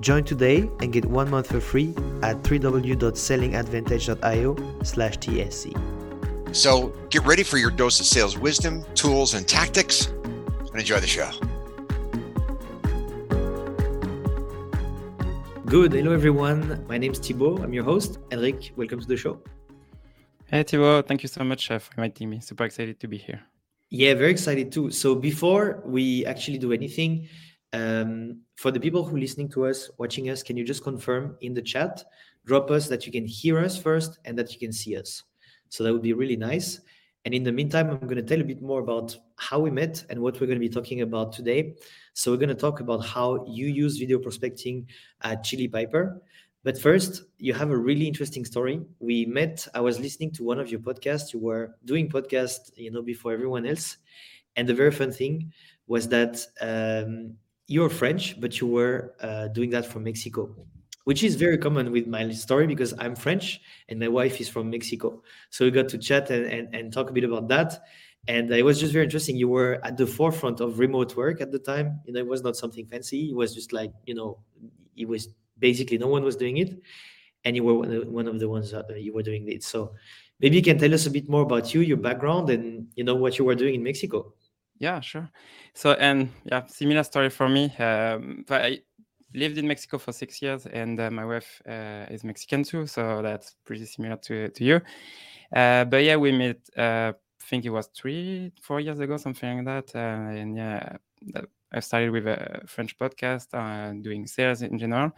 Join today and get one month for free at www.sellingadvantage.io slash TSC. So get ready for your dose of sales wisdom, tools, and tactics, and enjoy the show. Good. Hello, everyone. My name is Thibaut. I'm your host. Elric, welcome to the show. Hey, Thibaut. Thank you so much uh, for inviting me. Super excited to be here. Yeah, very excited too. So before we actually do anything, um, for the people who are listening to us, watching us, can you just confirm in the chat, drop us that you can hear us first and that you can see us? So that would be really nice. And in the meantime, I'm going to tell a bit more about how we met and what we're going to be talking about today. So we're going to talk about how you use video prospecting at Chili Piper. But first, you have a really interesting story. We met, I was listening to one of your podcasts. You were doing podcasts, you know, before everyone else. And the very fun thing was that um, you're French, but you were uh, doing that from Mexico, which is very common with my story because I'm French and my wife is from Mexico. So we got to chat and, and, and talk a bit about that. And it was just very interesting. You were at the forefront of remote work at the time. You know, it was not something fancy. It was just like, you know, it was basically no one was doing it. And you were one of the ones that you were doing it. So maybe you can tell us a bit more about you, your background, and, you know, what you were doing in Mexico. Yeah, sure. So, and yeah, similar story for me. Um, I lived in Mexico for six years, and uh, my wife uh, is Mexican too, so that's pretty similar to to you. Uh, but yeah, we met. Uh, I think it was three, four years ago, something like that. Uh, and yeah, I started with a French podcast uh, doing sales in general.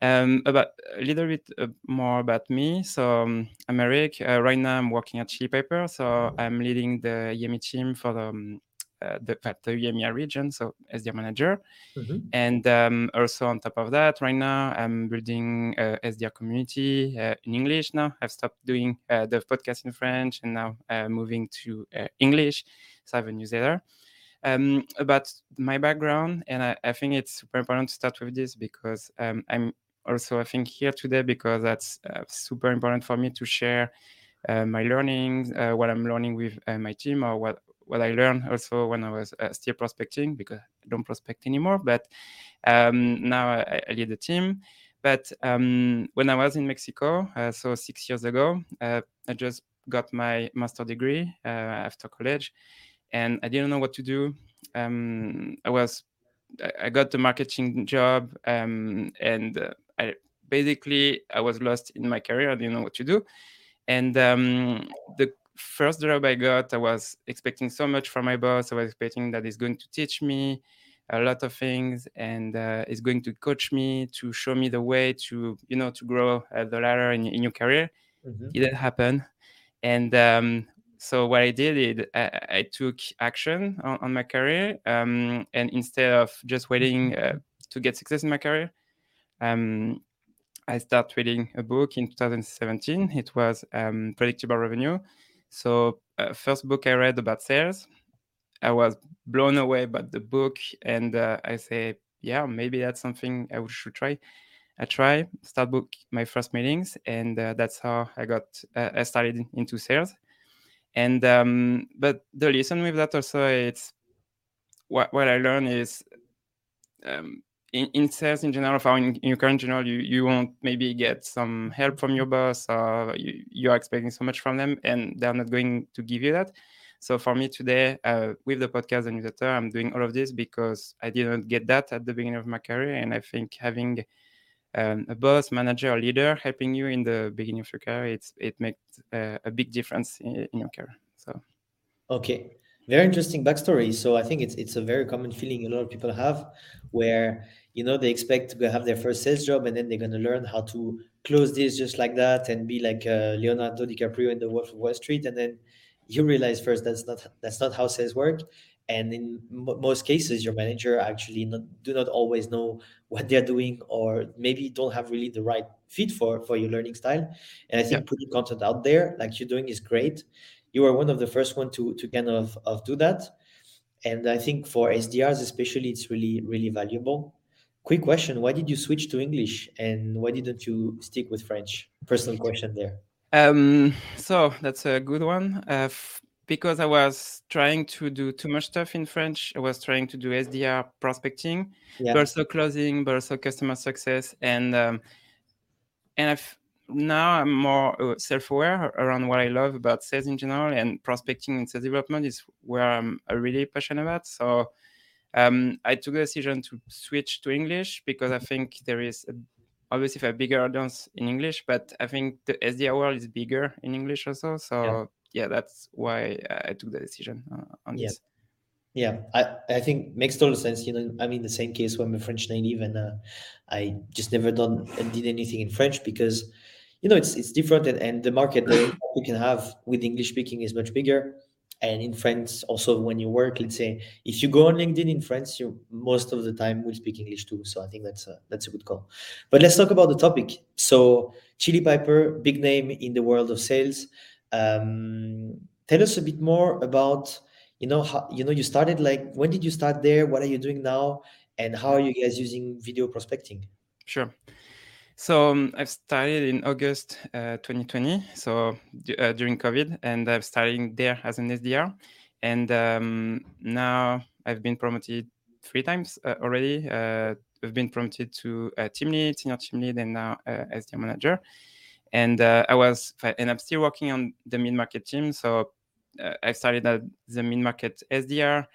Um, about a little bit more about me. So um, I'm Elric. right now, I'm working at Chili Piper. So I'm leading the EMEA team for the um, uh, the, the EMEA region, so as SDR manager. Mm-hmm. And um, also on top of that, right now I'm building a SDR community uh, in English now. I've stopped doing uh, the podcast in French and now uh, moving to uh, English. So I have a newsletter. Um, about my background, and I, I, think it's super important to start with this because um, I'm also, I think, here today because that's uh, super important for me to share uh, my learnings, uh, what I'm learning with uh, my team, or what what I learned also when I was uh, still prospecting because I don't prospect anymore. But um, now I, I, lead the team. But um, when I was in Mexico, uh, so six years ago, uh, I just got my master degree uh, after college, and I didn't know what to do. Um, I was I got the marketing job, um, and uh, I basically I was lost in my career. I didn't know what to do, and um, the first job I got, I was expecting so much from my boss. I was expecting that he's going to teach me a lot of things and uh, is going to coach me to show me the way to you know to grow uh, the ladder in, in your career. Mm-hmm. It didn't happen, and um, so what I did is I, I took action on, on my career, um, and instead of just waiting uh, to get success in my career, um, I started reading a book in 2017. It was um, Predictable Revenue so, uh, first book I read about sales, I was blown away by the book, and uh, I say, yeah, maybe that's something I should try. I try start book my first meetings, and uh, that's how I got uh, I started into sales. And um, but the lesson with that also it's what what I learned is um, in, in sales in general, or in, in your current general, you, you won't maybe get some help from your boss or you, you are expecting so much from them and they're not going to give you that. So for me today, uh, with the podcast and newsletter, I'm doing all of this because I didn't get that at the beginning of my career. And I think having um, a boss, manager, leader helping you in the beginning of your career, it's it makes uh, a big difference in, in, your career. So, okay, very interesting backstory. So I think it's it's a very common feeling a lot of people have, where you know they expect to have their first sales job and then they're gonna learn how to close this just like that and be like uh, Leonardo DiCaprio in the Wolf of Wall Street, and then you realize first that's not that's not how sales work. And in m- most cases your manager actually not, do not always know what they're doing or maybe don't have really the right fit for for your learning style. And i think yeah. putting content out there like you're doing is great. You are one of the first one to to kind of of do that. And i think for sdrs especially it's really really valuable quick question why did you switch to english and why didn't you stick with french personal question there um so that's a good one uh, because I was trying to do too much stuff in French. I was trying to do SDR prospecting, yeah. but also closing, but also customer success, and um, and I've now I'm more uh, self-aware around what I love about sales in general, and prospecting and sales development is where I'm really passionate about. So um, I took the decision to switch to English because I think there is a, obviously a bigger audience in English, but I think the SDR world is bigger in English also. So. Yeah yeah, that's why I took the decision uh, on yeah. this. Yeah, I, I think makes total sense. You know, I'm in the same case where I'm a French native and uh, I just never done did anything in French because, you know, it's it's different and, and the market that you can have with English speaking is much bigger. And in France, also when you work, let's say if you go on LinkedIn in France, you most of the time will speak English too. So I think that's a that's a good call. But let's talk about the topic. So Chili Piper, big name in the world of sales. Um, tell us a bit more about you know how you know you started like when did you start there? What are you doing now? And how are you guys using video prospecting? Sure. So um, I've started in August uh, 2020, so uh, during COVID, and I've started there as an SDR. And um, now I've been promoted three times uh, already. Uh, I've been promoted to team lead, senior team lead, and now uh, SDR manager and uh, I was and I'm still working on the mid market team. So I started at the mid market SDR.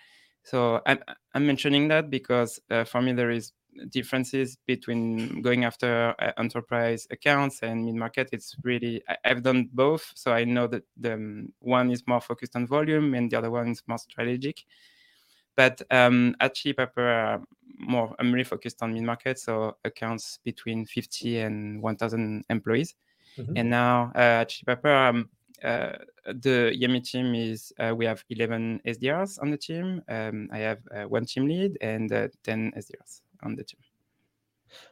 So I'm, I'm mentioning that because for me there is differences between going after uh, enterprise accounts and mid market. It's really I, have done both, so I know that the um, one is more focused on volume and the other one is more strategic. But um, at Chili Piper, more I'm really focused on mid market, so accounts between 50 and 1,000 employees. Mm-hmm. And now uh, at Chili Piper, um, uh, the EMEA team is uh, we have 11 SDRs on the team. Um, I have uh, one team lead and uh, 10 SDRs on the team.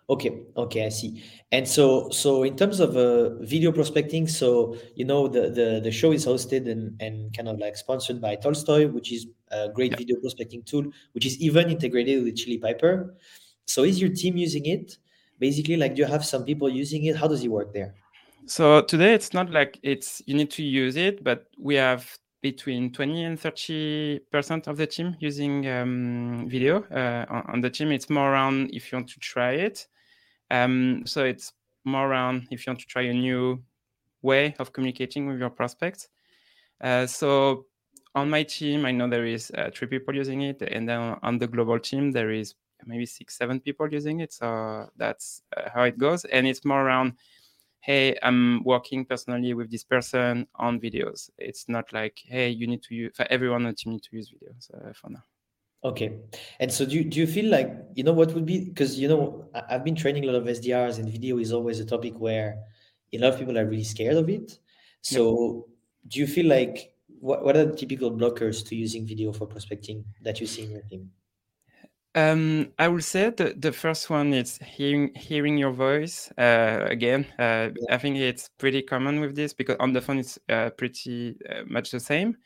Okay, okay, I see. And so, so in terms of uh, video prospecting, so you know the the the show is hosted and and kind of like sponsored by Tolstoy, which is a great yeah. video prospecting tool, which is even integrated with Chili Piper. So, is your team using it? Basically, like, do you have some people using it? How does it work there? So today it's not like it's you need to use it, but we have between 20 and 30 percent of the team using um, video uh, on, on, the team. It's more around if you want to try it. Um, so it's more around if you want to try a new way of communicating with your prospects. Uh, so on my team, I know there is uh, three people using it, and then on the global team there is maybe six, seven people using it. So that's uh, how it goes, and it's more around hey i'm working personally with this person on videos. It's not like hey you need to use for everyone on the team need to use videos uh, for now. Okay. And so do you, do you feel like you know what would be because you know i've been training a lot of sdrs and video is always a topic where a lot of people are really scared of it. So do you feel like what, what are the typical blockers to using video for prospecting that you see in your team um, I will say the, the first one is hearing hearing your voice. Uh, again, uh. I think it's pretty common with this because on the phone it's uh, pretty uh, much the same.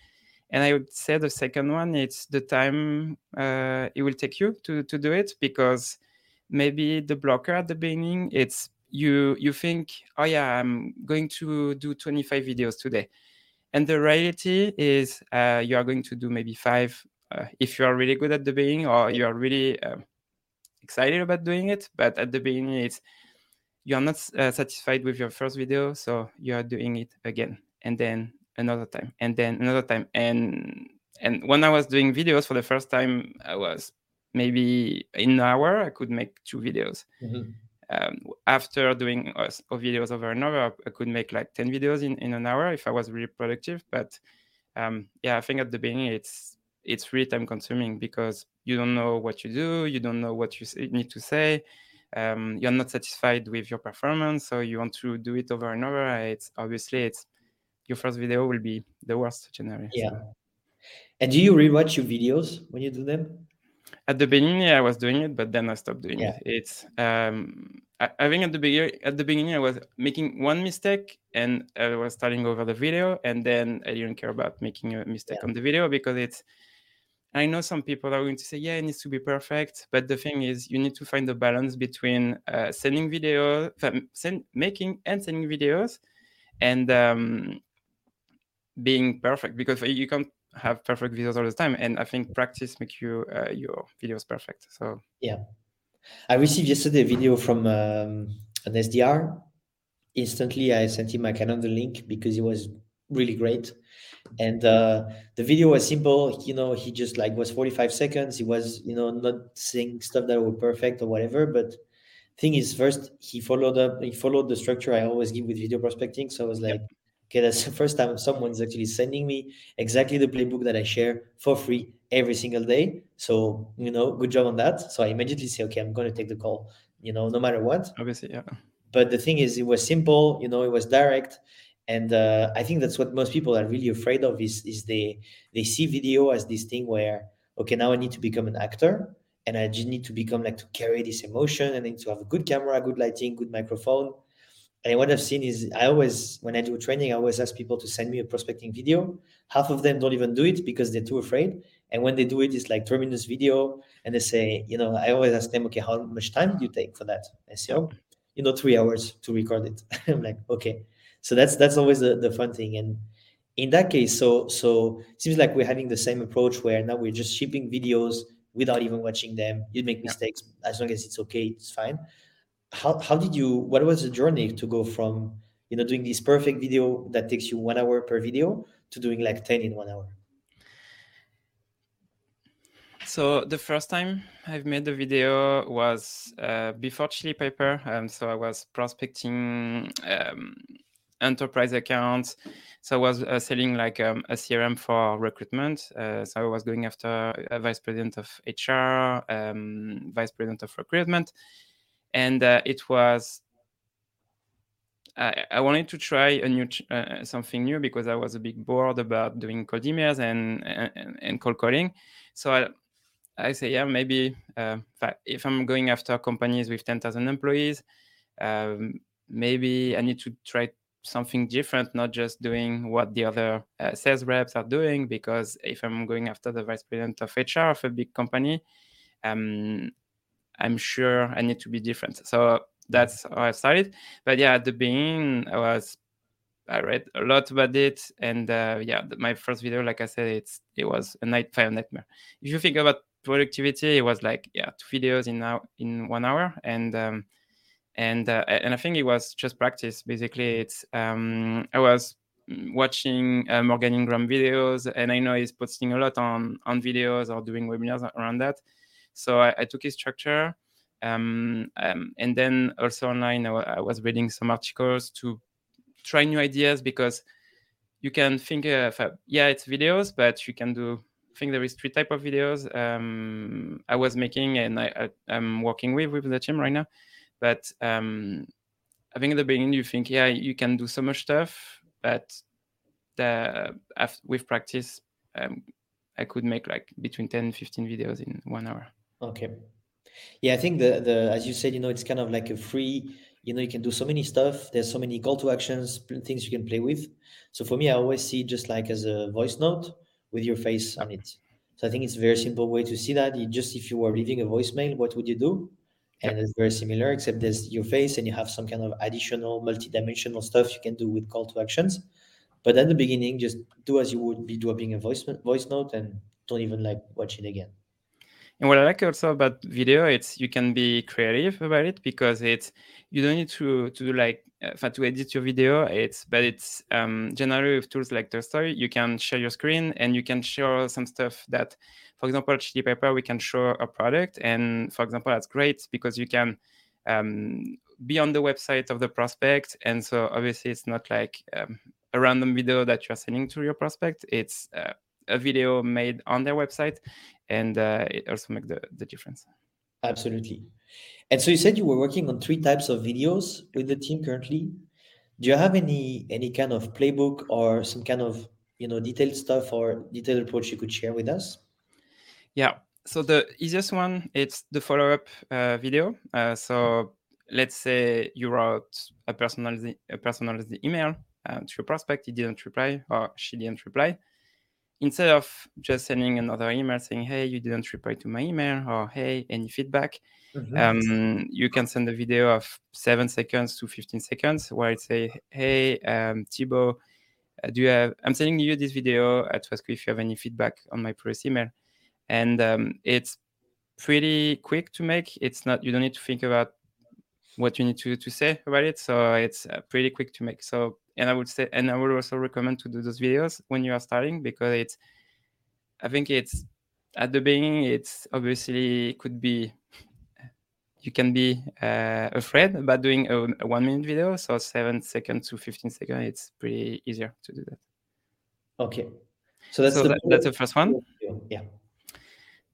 And I would say the second one it's the time uh, it will take you to to do it because maybe the blocker at the beginning it's you you think oh yeah I'm going to do 25 videos today, and the reality is uh, you are going to do maybe five uh, if you are really good at the beginning or you are really uh, excited about doing it but at the beginning it's you are not uh, satisfied with your first video so you are doing it again and then another time and then another time and and when i was doing videos for the first time i was maybe in an hour i could make two videos mm-hmm. um, after doing uh, videos over and over, I could make like 10 videos in, in an hour if I was really productive. But um, yeah, I think at the beginning it's it's really time consuming because you don't know what you do, you don't know what you need to say, um, you're not satisfied with your performance, so you want to do it over and over. It's obviously it's your first video will be the worst to generate. Yeah. So. And do you rewatch your videos when you do them? At the beginning, I was doing it, but then I stopped doing yeah. it. It's um, I, I think at the beginning, at the beginning, I was making one mistake and I was starting over the video, and then I didn't care about making a mistake yeah. on the video because it's I know some people are going to say, yeah, it needs to be perfect. But the thing is, you need to find the balance between uh, sending video, send, making and sending videos, and um, being perfect because you can't have perfect videos all the time. And I think practice make you uh, your videos perfect. So yeah, I received yesterday a video from um, an SDR. Instantly, I sent him my calendar link because it was really great and uh, the video was simple you know he just like was 45 seconds. He was you know not saying stuff that were perfect or whatever but thing is first he followed up he followed the structure i always give with video prospecting. So i was like okay that's the first time someone's actually sending me exactly the playbook that i share for free every single day. So you know good job on that. So i immediately say okay i'm going to take the call you know no matter what. Obviously yeah. But the thing is it was simple you know it was direct and uh, i think that's what most people are really afraid of is is they they see video as this thing where okay now i need to become an actor and i just need to become like to carry this emotion. And need to have a good camera good lighting good microphone. And what i've seen is i always when i do training i always ask people to send me a prospecting video. Half of them don't even do it because they're too afraid. And when they do it it's like three minutes video. And they say you know i always ask them okay how much time do you take for that? I say oh you know three hours to record it. I'm like okay so that's that's always the, the fun thing. And in that case so so seems like we're having the same approach where now we're just shipping videos without even watching them. You make mistakes. Yeah. as long as it's okay it's fine. How, how did you what was the journey to go from you know doing this perfect video that takes you one hour per video to doing like 10 in one hour? So the first time I've made the video was uh, before Chili Piper. Um, so I was prospecting um, enterprise accounts. So I was uh, selling like um, a CRM for recruitment. Uh, so I was going after a vice president of HR, um, vice president of recruitment, and uh, it was. I, I, wanted to try a new uh, something new because I was a bit bored about doing cold emails and and, and cold calling. So I, I say, yeah, maybe uh, if I'm going after companies with 10,000 employees, um, maybe I need to try something different, not just doing what the other uh, sales reps are doing. Because if I'm going after the vice president of HR of a big company, um, I'm sure I need to be different. So that's how I started. But yeah, at the beginning, I was I read a lot about it, and uh, yeah, my first video, like I said, it's it was a night fire nightmare. If you think about productivity, it was like yeah, two videos in now in one hour, and um, and uh, and I think it was just practice. Basically, it's um, I was watching uh, Morgan Ingram videos, and I know he's posting a lot on on videos or doing webinars around that. So I, I took his structure, um, um, and then also online I, was reading some articles to try new ideas because you can think of uh, yeah it's videos, but you can do. I think there is three type of videos um, I was making, and I, I, I'm working with with the team right now but um, I think at the beginning you think, yeah, you can do so much stuff, but the, after, with practice, um, I could make like between 10 15 videos in one hour. Okay. Yeah, I think the the as you said, you know, it's kind of like a free. You know, you can do so many stuff. There's so many call to actions, things you can play with. So for me, I always see just like as a voice note with your face on it. So I think it's a very simple way to see that. You just if you were leaving a voicemail, what would you do? And it's very similar except there's your face and you have some kind of additional multi-dimensional stuff you can do with call to actions. But at the beginning just do as you would be dropping a voice voice note and don't even like watch it again. And what i like also about video it's you can be creative about it because it's you don't need to to do like uh, to edit your video. It's but it's um, generally with tools like story you can share your screen and you can share some stuff that for example, Chili Piper, we can show a product. And for example, that's great because you can um, be on the website of the prospect. And so obviously it's not like um, a random video that you're sending to your prospect. It's uh, a video made on their website, and uh, it also makes the, the difference. Absolutely. And so you said you were working on three types of videos with the team currently. Do you have any any kind of playbook or some kind of you know detailed stuff or detailed approach you could share with us? Yeah. So the easiest one it's the follow up uh, video. Uh, so let's say you wrote a personalized a personalized email uh, to your prospect, he didn't reply or she didn't reply. Instead of just sending another email saying, "Hey, you didn't reply to my email," or "Hey, any feedback," mm-hmm. um, you can send a video of seven seconds to 15 seconds where it say, "Hey, um, Thibaut, uh, do you have? I'm sending you this video uh, to ask you if you have any feedback on my previous email." And um, it's pretty quick to make. It's not you don't need to think about what you need to, to say about it. So it's uh, pretty quick to make. So and I would say, and I would also recommend to do those videos when you are starting because it's, I think it's at the beginning, it's obviously could be, you can be uh, afraid about doing a, a, one minute video. So seven seconds to 15 seconds, it's pretty easier to do that. Okay. So that's, so the, that, that's the first one. Yeah.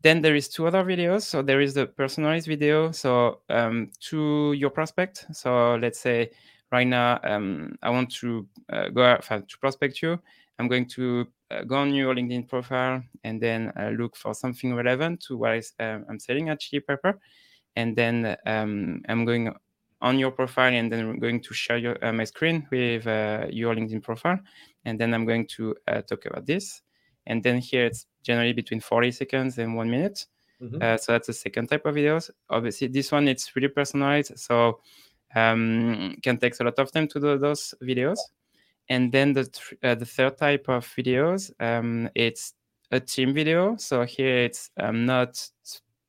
Then there is two other videos. So there is the personalized video. So um, to your prospect. So let's say right now um, I want to uh, go out, to prospect you. I'm going to uh, go on your LinkedIn profile and then uh, look for something relevant to what is, um, I'm selling at Chili Piper. And then um, I'm going on your profile and then I'm going to share your, uh, my screen with uh, your LinkedIn profile. And then I'm going to uh, talk about this. And then here it's generally between 40 seconds and one minute. Mm-hmm. so that's the second type of videos. Obviously, this one it's really personalized. So um, can take a lot of time to do those videos. And then the th- uh, the third type of videos, um, it's a team video. So here it's um, not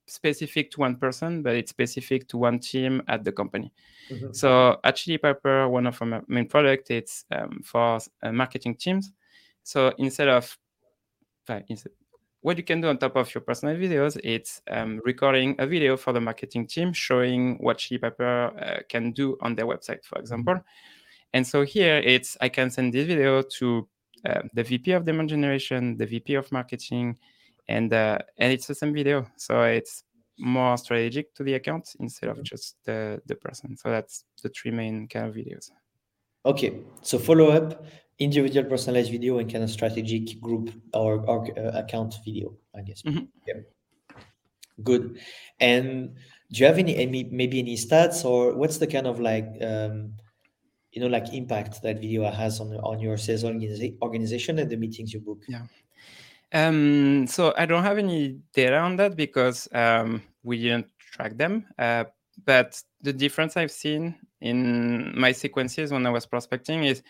specific to one person, but it's specific to one team at the company. Mm-hmm. So actually, Pepper, one of our main product, it's um, for uh, marketing teams. So instead of, uh, what you can do on top of your personal videos, it's um, recording a video for the marketing team showing what Chili Piper uh, can do on their website, for example. And so here it's I can send this video to uh, the VP of demand generation, the VP of marketing, and uh, and it's the same video. So it's more strategic to the account instead of just the, the person. So that's the three main kind of videos. Okay, so follow up, individual personalized video, and kind of strategic group or, or uh, account video, I guess. Mm-hmm. Yeah. Good. And do you have any, any maybe any stats or what's the kind of like um, you know like impact that video has on on your sales organization and the meetings you book? Yeah. Um, so I don't have any data on that because um, we didn't track them. Uh, but the difference I've seen in my sequences when I was prospecting is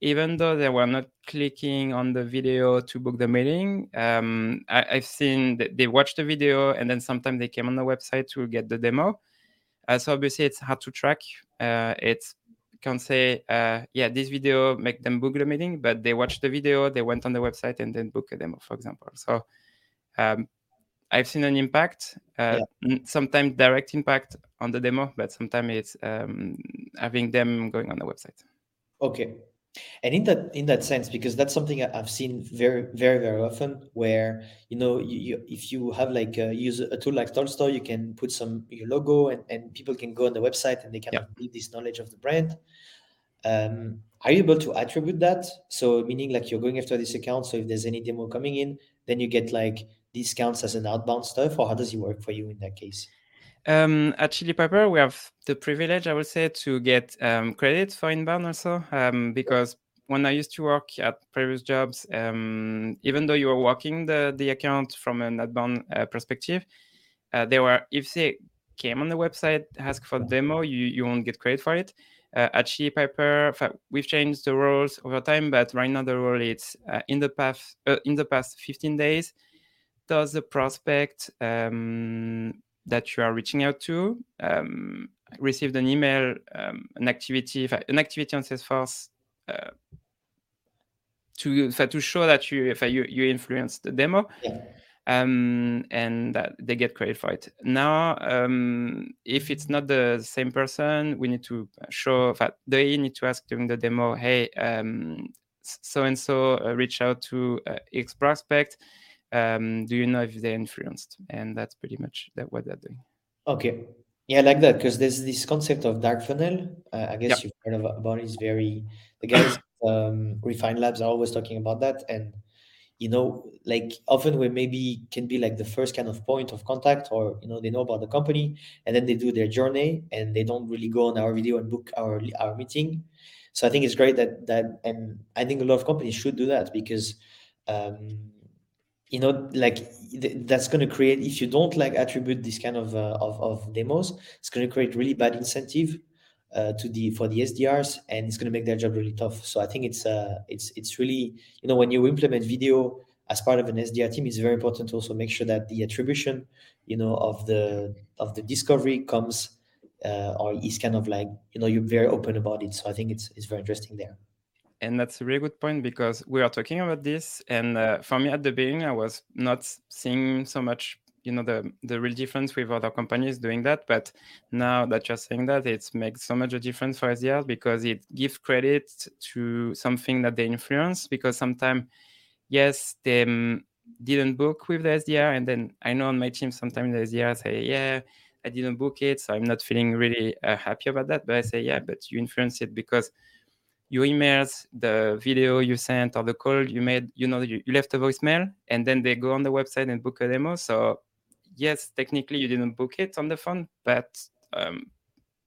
even though they were not clicking on the video to book the meeting, um, I, have seen that they watched the video and then sometimes they came on the website to get the demo. Uh, so obviously it's hard to track. Uh, it's can say, uh, yeah, this video make them book the meeting, but they watched the video, they went on the website and then book a demo, for example. So um, I've seen an impact, uh, yeah. sometimes direct impact on the demo, but sometimes it's um, having them going on the website. Okay, and in that in that sense, because that's something I've seen very very very often, where you know you, you if you have like a, use a tool like Tolstoy, you can put some your logo and, and people can go on the website and they kind yeah. build this knowledge of the brand. Um, are you able to attribute that? So meaning like you're going after this account. So if there's any demo coming in, then you get like discounts as an outbound stuff, or how does it work for you in that case? Um, at Chili Piper, we have the privilege, I would say, to get um, credit for inbound also, um, because when I used to work at previous jobs, um, even though you were working the, the account from an outbound uh, perspective, uh, there were if they came on the website, ask for the demo, you, you won't get credit for it. Uh, at Chili Piper, we've changed the rules over time, but right now the rule is uh, in the past uh, in the past 15 days, does the prospect um, that you are reaching out to um, received an email, um, an activity, an activity on Salesforce uh, to to show that you if you, you influenced the demo. Yeah. um, and that they get credit for it. Now, um, if it's not the same person, we need to show that they need to ask during the demo, hey, so and so reach out to uh, X prospect. Um, do you know if they're influenced? And that's pretty much that what they're doing. Okay. Yeah, I like that because there's this concept of dark funnel. Uh, I guess you've heard about it. It's very the guys um, Refine Labs are always talking about that, and you know like often we maybe can be like the first kind of point of contact or you know they know about the company and then they do their journey and they don't really go on our video and book our our meeting so i think it's great that that and i think a lot of companies should do that because um you know like that's going to create if you don't like attribute this kind of uh, of, of demos it's going to create really bad incentive uh, to the for the SDRs, and it's going to make their job really tough. So I think it's uh it's it's really you know when you implement video as part of an SDR team, it's very important to also make sure that the attribution you know of the of the discovery comes uh, or is kind of like you know you're very open about it. So I think it's it's very interesting there. And that's a really good point because we are talking about this, and uh, for me at the beginning, I was not seeing so much you know the the real difference with other companies doing that but now that you're saying that it makes so much a difference for sdr because it gives credit to something that they influence because sometimes yes they um, didn't book with the SDR and then I know on my team sometimes the SDR say yeah I didn't book it so I'm not feeling really uh, happy about that but I say yeah but you influence it because your emails, the video you sent, or the call you made, you know, you, you, left a voicemail, and then they go on the website and book a demo. So yes, technically you didn't book it on the phone, but um,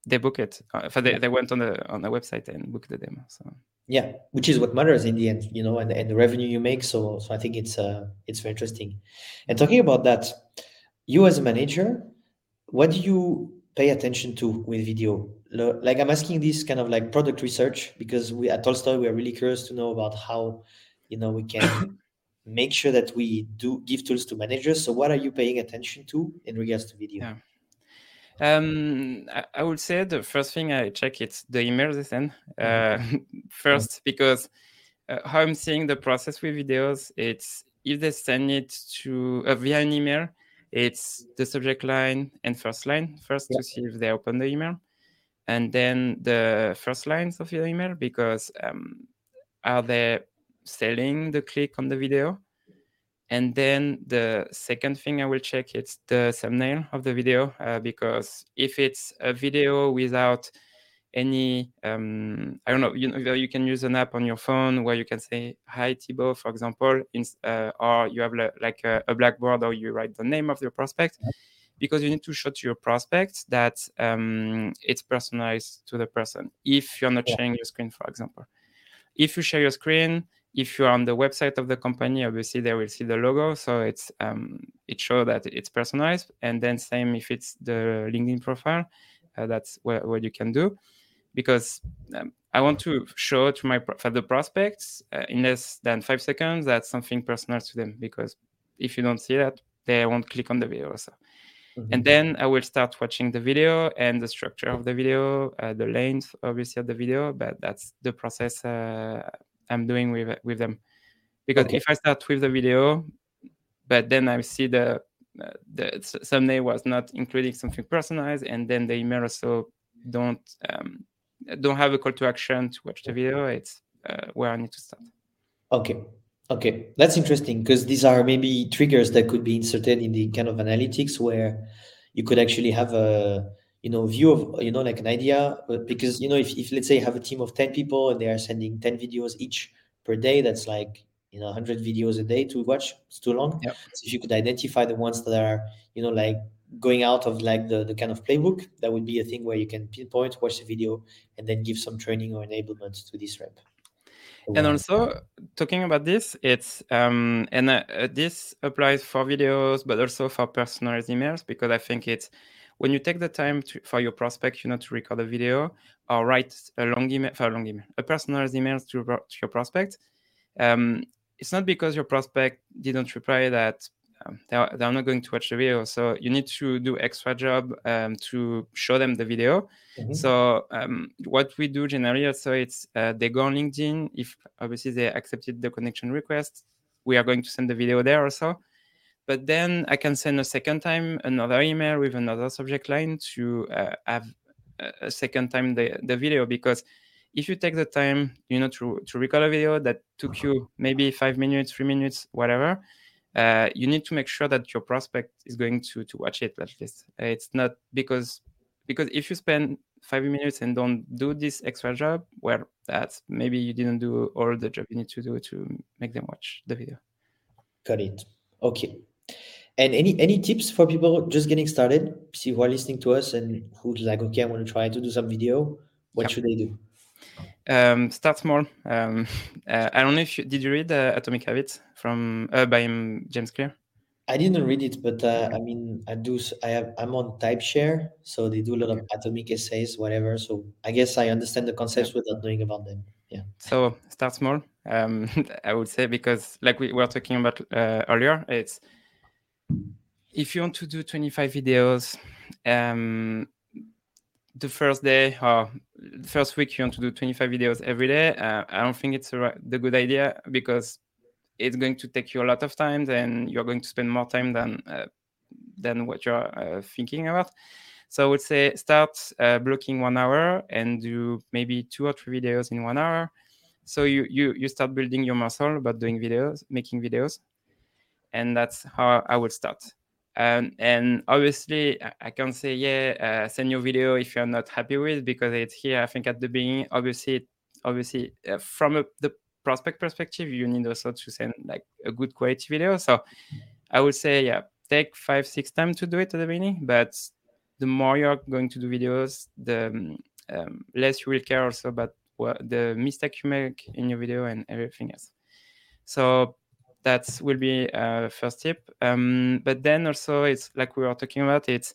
they book it. Uh, they, they went on the on the website and booked the demo. So yeah, which is what matters in the end, you know, and, and the revenue you make. So so I think it's uh it's very interesting. And talking about that, you as a manager, what do you pay attention to with video? Like I'm asking this kind of like product research because we at Tolstoy we are really curious to know about how you know we can make sure that we do give tools to managers. So what are you paying attention to in regards to video? Yeah. Um, I, would say the first thing I check it's the emails they send uh, first because uh, how I'm seeing the process with videos, it's if they send it to uh, via an email, it's the subject line and first line first yeah. to see if they open the email, and then the first lines of your email because um, are they selling the click on the video. And then the second thing I will check it's the thumbnail of the video uh, because if it's a video without any um, I don't know you know you can use an app on your phone where you can say hi Thibaut for example in, uh, or you have like a, a, blackboard or you write the name of your prospect because you need to show to your prospect that um, it's personalized to the person if you're not yeah. sharing your screen for example if you share your screen if you're on the website of the company, obviously they will see the logo, so it's um, it shows that it's personalized. And then same if it's the LinkedIn profile, uh, that's what, what you can do, because um, I want to show to my for the prospects uh, in less than five seconds that something personal to them. Because if you don't see that, they won't click on the video. So. Mm-hmm. And then I will start watching the video and the structure of the video, uh, the length, obviously, of the video. But that's the process uh, I'm doing with with them. Because okay. if I start with the video, but then I see the uh, the thumbnail was not including something personalized, and then the email also don't um, don't have a call to action to watch the video. It's uh, where I need to start. Okay, okay, that's interesting because these are maybe triggers that could be inserted in the kind of analytics where you could actually have a you know view of you know like an idea because you know if, if let's say you have a team of 10 people and they are sending 10 videos each per day that's like you know 100 videos a day to watch it's too long yep. so if you could identify the ones that are you know like going out of like the, the kind of playbook. That would be a thing where you can pinpoint watch the video and then give some training or enablement to this rep. And also talking about this it's um and uh, this applies for videos but also for personalized emails because i think it's when you take the time to, for your prospect, you know, to record a video or write a long email, for a long email, a personalized email to, to your prospect, um, it's not because your prospect didn't reply that um, they, are, they're not going to watch the video. So you need to do extra job um, to show them the video. Mm-hmm. So um, what we do generally also it's uh, they go on LinkedIn. If obviously they accepted the connection request, we are going to send the video there also. but then I can send a second time another email with another subject line to uh, have a second time the, the video because if you take the time you know to, to record a video that took you maybe five minutes three minutes whatever uh, you need to make sure that your prospect is going to to watch it at least. It's not because because if you spend five minutes and don't do this extra job well that's maybe you didn't do all the job you need to do to make them watch the video. Got it. Okay. And any any tips for people just getting started? See who are listening to us and who's like okay i want to try to do some video what yep. should they do um, start small. Um, uh, I don't know if you did you read uh, Atomic Habits from uh, by James Clear. I didn't read it, but uh, I mean, I do. I have. I'm on Typeshare, so they do a lot of atomic essays, whatever. So I guess I understand the concepts yeah. without knowing about them. Yeah. So start small. Um, I would say because, like we were talking about uh, earlier, it's if you want to do 25 videos, um, the first day or the first week you want to do 25 videos every day uh, i don't think it's a, the good idea because it's going to take you a lot of time and you're going to spend more time than uh, than what you're uh, thinking about. So i would say start uh, blocking one hour and do maybe two or three videos in one hour. So you you you start building your muscle about doing videos making videos. And that's how i would start um, and obviously, I can say, yeah, uh, send your video if you're not happy with because it's here. I think at the beginning, obviously, obviously, uh, from a, the prospect perspective, you need also to send like a good quality video. So I would say, yeah, take five, six times to do it at the beginning. But the more you're going to do videos, the um, um less you will care also about what the mistake you make in your video and everything else. So that will be a first tip. Um, but then also, it's like we were talking about. It's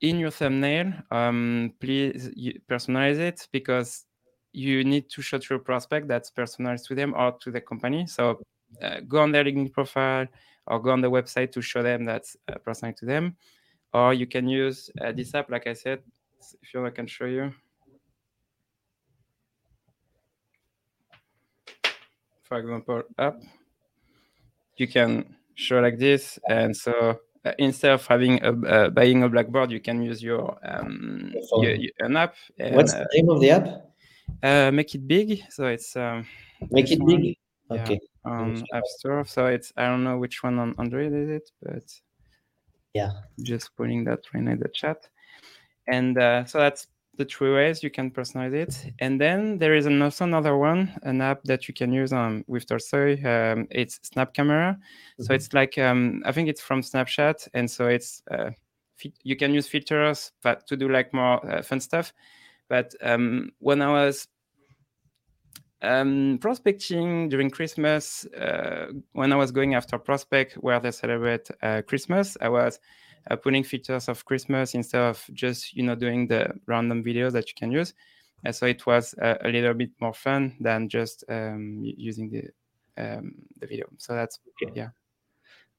in your thumbnail. Um, please personalize it because you need to show to your prospect that's personalized to them or to the company. So uh, go on their LinkedIn profile or go on the website to show them that's uh, personalized to them. Or you can use uh, this app, like I said. If you want, I can show you. For example, up you can show like this. And so uh, instead of having a uh, buying a blackboard, you can use your, um, your, your an app. And, What's the uh, name of the app? Uh, make it big. So it's um, make it one. big. Okay. Yeah, on App Store. So it's I don't know which one on Android is it, but yeah, just putting that right in the chat. And uh, so that's the three ways you can personalize it. And then there is also another one, an app that you can use um, with Tolstoy. Um, it's Snap Camera. Mm-hmm. So it's like um, I think it's from Snapchat, and so it's uh, you can use filters but to do like more uh, fun stuff. But um, when I was um, prospecting during Christmas, uh, when I was going after prospect where they celebrate uh, Christmas, I was uh, putting features of Christmas instead of just you know doing the random videos that you can use. And so it was a, a little bit more fun than just um, using the um, the video. So that's yeah.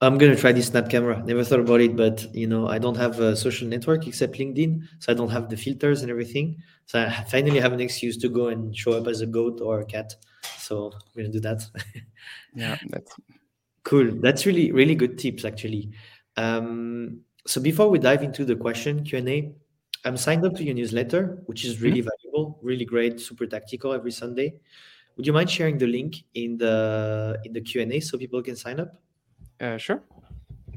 I'm gonna try this snap camera. Never thought about it, but you know, I don't have a social network except LinkedIn, so I don't have the filters and everything. So I finally have an excuse to go and show up as a goat or a cat. So I'm gonna do that. yeah, that's cool. That's really really good tips actually. Um, so before we dive into the question Q&A, I'm signed up to your newsletter, which is really mm-hmm. valuable, really great, super tactical every Sunday. Would you mind sharing the link in the in the Q&A so people can sign up? Uh, sure.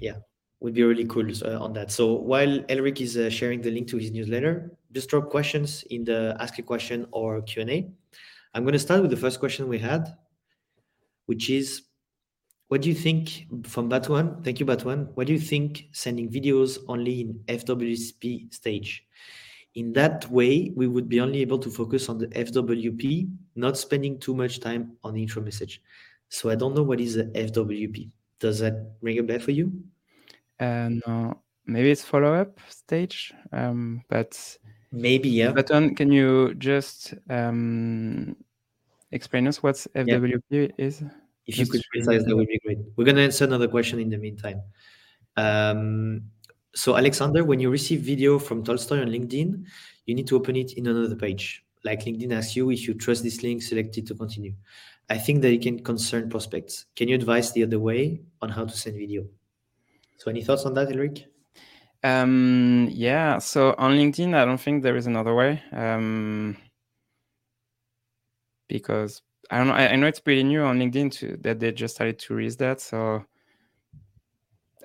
Yeah, would be really cool uh, on that. So while Elric is uh, sharing the link to his newsletter, just drop questions in the ask a question or Q&A. I'm going to start with the first question we had, which is what do you think from Batuan? Thank you, Batuan. What do you think sending videos only in FWP stage? In that way, we would be only able to focus on the FWP, not spending too much time on the intro message. So I don't know what is the FWP. Does that ring a bell for you? Uh, no, maybe it's follow-up stage, um, but maybe yeah. Batuan, can you just um, explain us what FWP yeah. is? If you could precise, that would be great. We're going to answer another question in the meantime. Um, so, Alexander, when you receive video from Tolstoy on LinkedIn, you need to open it in another page. like LinkedIn asks you if you trust this link, select it to continue. I think that it can concern prospects. Can you advise the other way on how to send video? So, any thoughts on that, Elric? Um, yeah. So on LinkedIn, I don't think there is another way. Um, because I don't know. I, I, know it's pretty new on LinkedIn to, that they just started to release that. So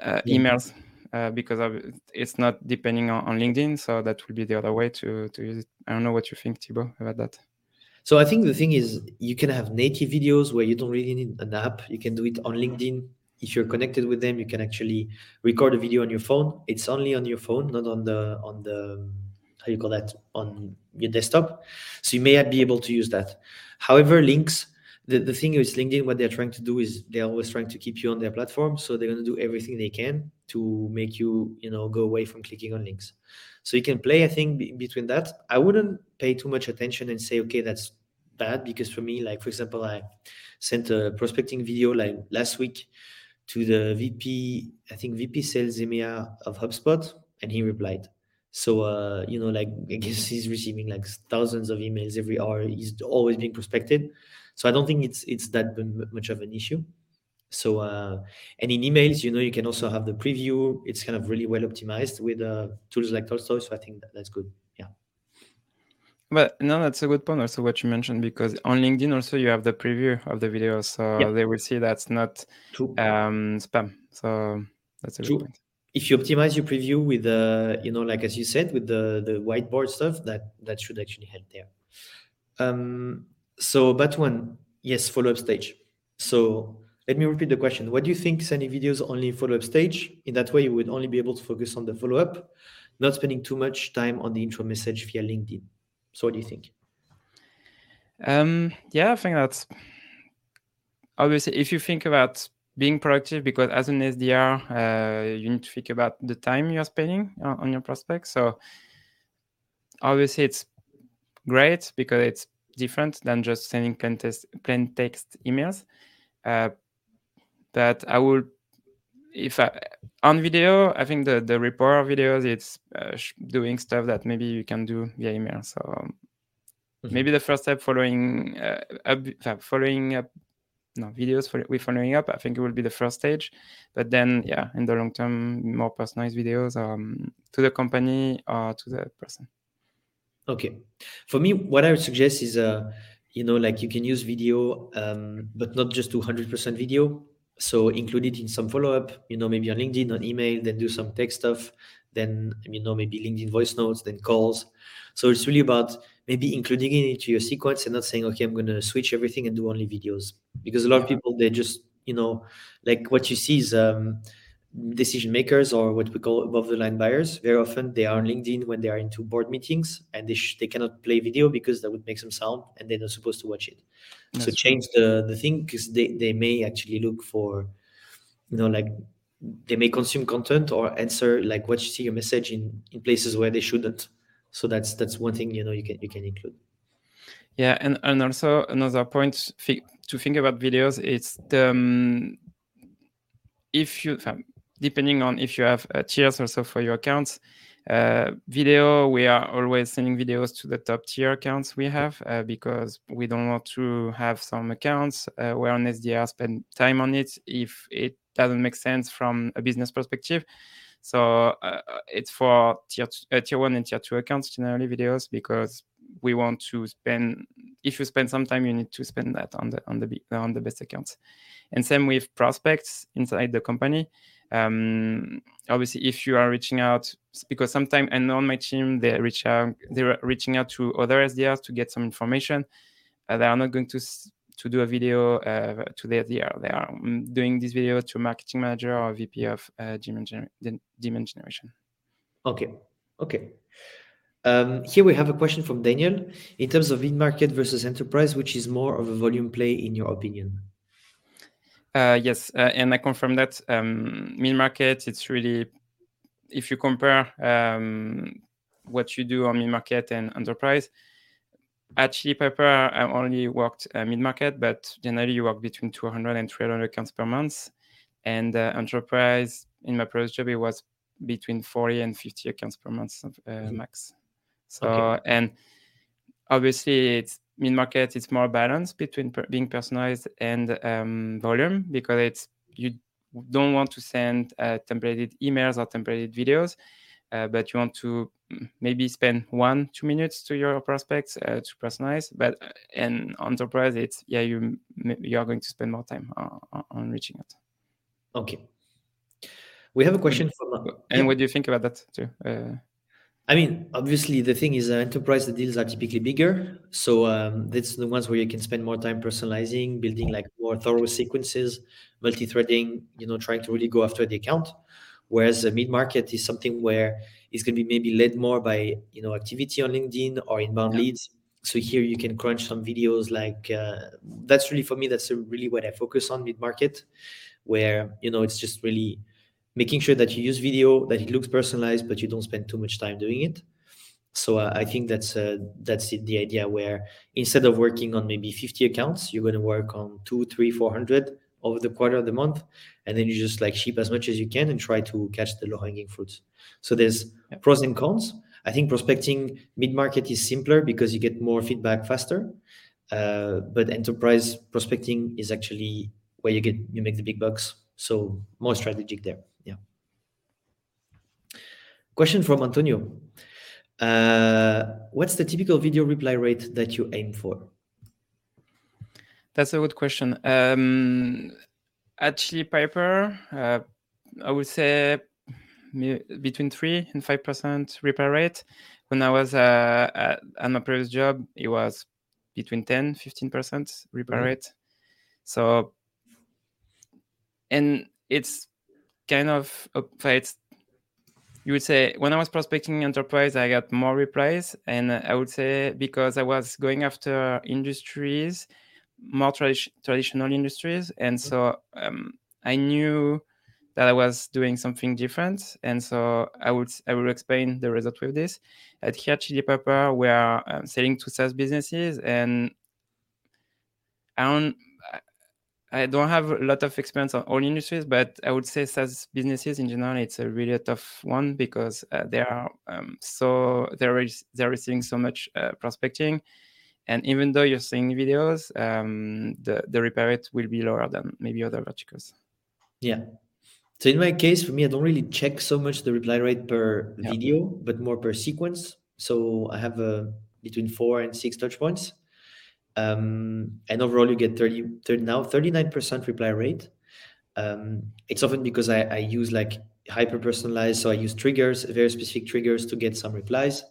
uh, yeah. emails, uh, because of, it's not depending on, on, LinkedIn. So that will be the other way to to use it. I don't know what you think, Thibaut, about that. So I think the thing is you can have native videos where you don't really need an app. You can do it on LinkedIn if you're connected with them you can actually record a video on your phone it's only on your phone not on the on the how you call that on your desktop so you may be able to use that however links the, the thing is linkedin what they're trying to do is they're always trying to keep you on their platform so they're going to do everything they can to make you you know go away from clicking on links so you can play i think b- between that i wouldn't pay too much attention and say okay that's bad because for me like for example i sent a prospecting video like last week to the VP, I think VP sales EMEA of HubSpot, and he replied. So uh, you know, like I guess he's receiving like thousands of emails every hour. He's always being prospected. So I don't think it's it's that much of an issue. So uh, and in emails, you know, you can also have the preview. It's kind of really well optimized with uh, tools like Tolstoy. So I think that, that's good. Yeah. But no, that's a good point. Also, what you mentioned because on LinkedIn also you have the preview of the video, so yeah. they will see that's not um, spam. So that's a True. good point. If you optimize your preview with the, uh, you know, like as you said, with the the whiteboard stuff, that that should actually help there. Um, so, but one, yes, follow up stage. So let me repeat the question. What do you think sending videos only follow up stage? In that way, you would only be able to focus on the follow up, not spending too much time on the intro message via LinkedIn. So, what do you think? Um, yeah, I think that's obviously if you think about being productive, because as an SDR, uh, you need to think about the time you're spending on, on your prospects. So, obviously, it's great because it's different than just sending plain text, plain text emails. Uh, but I would, if I, on video, I think the the rapport videos it's uh, doing stuff that maybe you can do via email. So um, mm-hmm. maybe the first step following uh, up, following up no videos for with following up. I think it will be the first stage, but then yeah, in the long term, more personalized videos um, to the company or to the person. Okay, for me, what I would suggest is uh, you know, like you can use video, um, but not just 200% video so include it in some follow-up you know maybe on linkedin on email then do some text stuff then you know maybe linkedin voice notes then calls so it's really about maybe including it into your sequence and not saying okay i'm going to switch everything and do only videos. Because a lot of people they just you know like what you see is um, decision makers or what we call above the line buyers. Very often they are on linkedin when they are into board meetings and they, sh- they cannot play video because that would make some sound and they're not supposed to watch it. That's so change the the thing because they, they may actually look for you know like they may consume content or answer like what you see your message in in places where they shouldn't so that's that's one thing you know you can you can include yeah and and also another point to think about videos it's the um, if you depending on if you have uh, tiers also for your accounts. Uh, video, we are always sending videos to the top tier accounts we have uh, because we don't want to have some accounts uh, where an SDR spend time on it if it doesn't make sense from a business perspective. So uh, it's for tier uh, tier one and tier two accounts generally videos because we want to spend. If you spend some time, you need to spend that on the on the on the best accounts. And same with prospects inside the company um, obviously if you are reaching out because sometimes and on my team they reach out they're reaching out to other sdrs to get some information uh, they are not going to to do a video uh, to the sdr they are um, doing this video to marketing manager or vp of uh, demand, gener- demand generation okay okay um, here we have a question from Daniel. In terms of mid-market versus enterprise, which is more of a volume play in your opinion? Uh, yes, uh, and I confirm that um, mid market. It's really if you compare um, what you do on mid market and enterprise. At Chili Piper, I only worked uh, mid market, but generally you work between 200 and 300 accounts per month. And uh, enterprise, in my previous job, it was between 40 and 50 accounts per month uh, mm-hmm. max. So, okay. and obviously it's mid market. It's more balanced between per being personalized and um, volume because it's you don't want to send uh, templated emails or templated videos, uh, but you want to mm, maybe spend one two minutes to your prospects uh, to personalize. But uh, in enterprise, it's yeah you you are going to spend more time on, on reaching out. Okay. We have a question from. and yeah. what do you think about that too? Uh, I mean, obviously, the thing is, uh, enterprise the deals are typically bigger, so um, that's the ones where you can spend more time personalizing, building like more thorough sequences, multi-threading. You know, trying to really go after the account. Whereas a mid-market is something where it's going to be maybe led more by you know activity on LinkedIn or inbound yeah. leads. So here you can crunch some videos. Like uh, that's really for me. That's really what I focus on mid-market, where you know it's just really making sure that you use video that it looks personalized but you don't spend too much time doing it so uh, i think that's uh, that's it, the idea where instead of working on maybe 50 accounts you're going to work on two three 400 over the quarter of the month and then you just like ship as much as you can and try to catch the low hanging fruits so there's yeah. pros and cons i think prospecting mid market is simpler because you get more feedback faster uh, but enterprise prospecting is actually where you get you make the big bucks so more strategic there Yeah. Question from Antonio. Uh, what's the typical video reply rate that you aim for? That's a good question. Um, at Chili Piper, uh, I would say between three and five percent repair rate. When I was uh, at, at, my previous job, it was between 10 15 percent repair mm-hmm. rate. So, and it's kind of it's you would say when I was prospecting enterprise, I got more replies, and I would say because I was going after industries, more tradi- traditional industries, and mm-hmm. so um, I knew that I was doing something different, and so I would I will explain the result with this. At here, Chili Piper, we are um, selling to SaaS businesses, and I don't I don't have a lot of experience on all industries, but I would say SaaS businesses in general, it's a really tough one because uh, they are um, so they're re- they're receiving so much uh, prospecting, and even though you're seeing videos, um, the the repair rate will be lower than maybe other verticals. Yeah. So in my case, for me, I don't really check so much the reply rate per yeah. video, but more per sequence. So I have uh, between four and six touch points um, and overall, you get 30, 30 now 39% reply rate. Um, it's often because I, I use like hyper personalized, so I use triggers, very specific triggers to get some replies,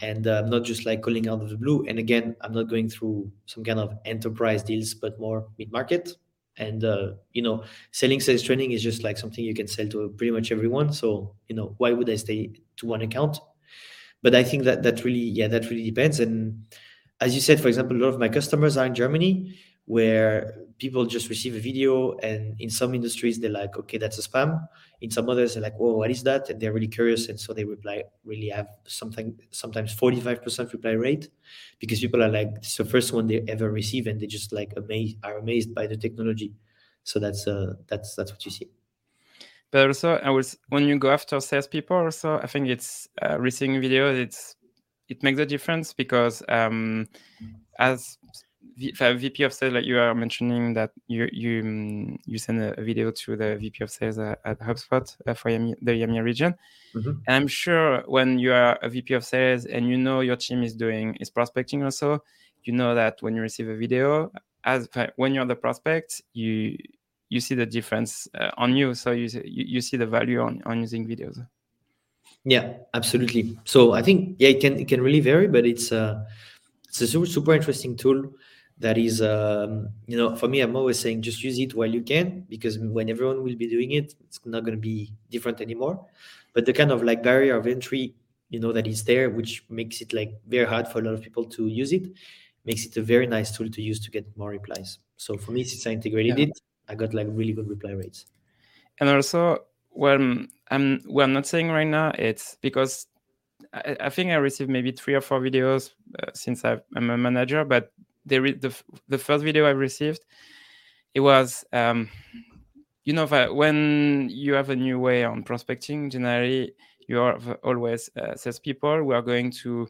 and uh, not just like calling out of the blue. And again, I'm not going through some kind of enterprise deals, but more mid market. And uh, you know, selling sales training is just like something you can sell to pretty much everyone. So you know, why would I stay to one account? But I think that that really, yeah, that really depends. And as you said, for example, a lot of my customers are in Germany where people just receive a video and in some industries they're like, okay, that's a spam. In some others, they're like, whoa, what is that? And they're really curious. And so they reply, really have something, sometimes 45% reply rate because people are like, it's the first one they ever receive and they just like amazed, are amazed by the technology. So that's, uh, that's, that's what you see. But also, I was when you go after salespeople, also I think it's uh, receiving videos. It's it makes a difference because um, as VP of sales, like you are mentioning that you you um, you send a, video to the VP of sales uh, at HubSpot uh, for the EMEA region, mm-hmm. and I'm sure when you are a VP of sales and you know your team is doing is prospecting also, you know that when you receive a video, as when you're the prospect, you you see the difference uh, on you, so you, you you see the value on on using videos. Yeah, absolutely. So I think yeah, it can it can really vary, but it's uh it's a super super interesting tool that is um, you know for me i'm always saying just use it while you can because when everyone will be doing it it's not going to be different anymore but the kind of like barrier of entry you know that is there which makes it like very hard for a lot of people to use it makes it a very nice tool to use to get more replies so for me since i integrated yeah. it i got like really good reply rates and also well, I'm what I'm not saying right now. It's because I, I think I received maybe three or four videos uh, since i am a manager. But the the the first video I received, it was um, you know when you have a new way on prospecting, generally you have always uh, salespeople who are going to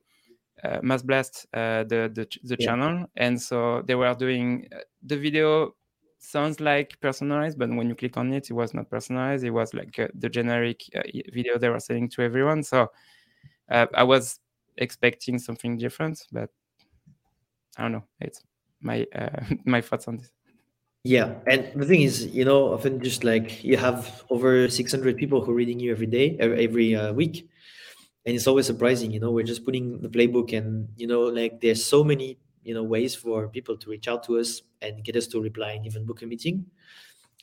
uh, mass blast uh, the the, the Yeah. channel, and so they were doing uh, the video sounds like personalized, but when you click on it, it was not personalized. It was like uh, the generic uh, video they were selling to everyone. So uh, I was expecting something different, but I don't know. It's my uh, my thoughts on this. Yeah, and the thing is, you know, often just like you have over 600 people who are reading you every day, every uh, week, and it's always surprising. You know, we're just putting the playbook, and you know, like there's so many, you know, ways for people to reach out to us and get us to reply and even book a meeting.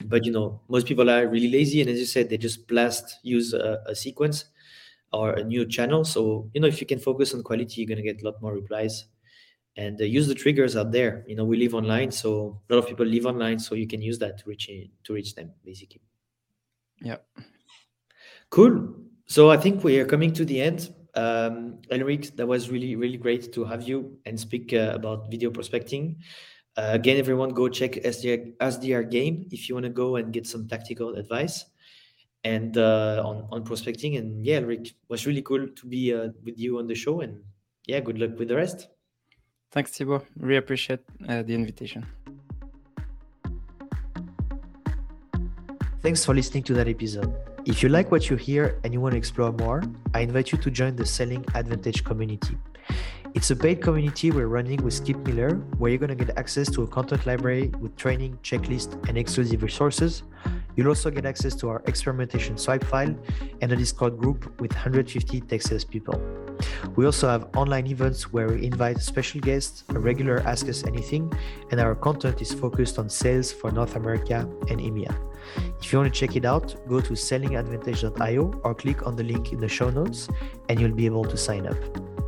But you know, most people are really lazy, and as you said, they just blast use a, a sequence or a new channel. So you know, if you can focus on quality, you're gonna get a lot more replies and uh, use the triggers out there. You know we live online so a lot of people live online so you can use that to reach to reach them basically. Yeah. cool. So i think we are coming to the end. Um Elric, that was really really great to have you and speak uh, about video prospecting. Uh, again everyone go check SDR, SDR game if you want to go and get some tactical advice and uh, on, on prospecting. And yeah Elric, was really cool to be uh, with you on the show. And yeah good luck with the rest Thanks, Thibaut. Really appreciate uh, the invitation. Thanks for listening to that episode. If you like what you hear and you want to explore more, I invite you to join the Selling Advantage community. It's a paid community we're running with Skip Miller, where you're going to get access to a content library with training, checklist, and exclusive resources. You'll also get access to our experimentation swipe file and a Discord group with 150 Texas people. We also have online events where we invite special guests, a regular Ask Us Anything, and our content is focused on sales for North America and EMEA. If you want to check it out, go to sellingadvantage.io or click on the link in the show notes and you'll be able to sign up.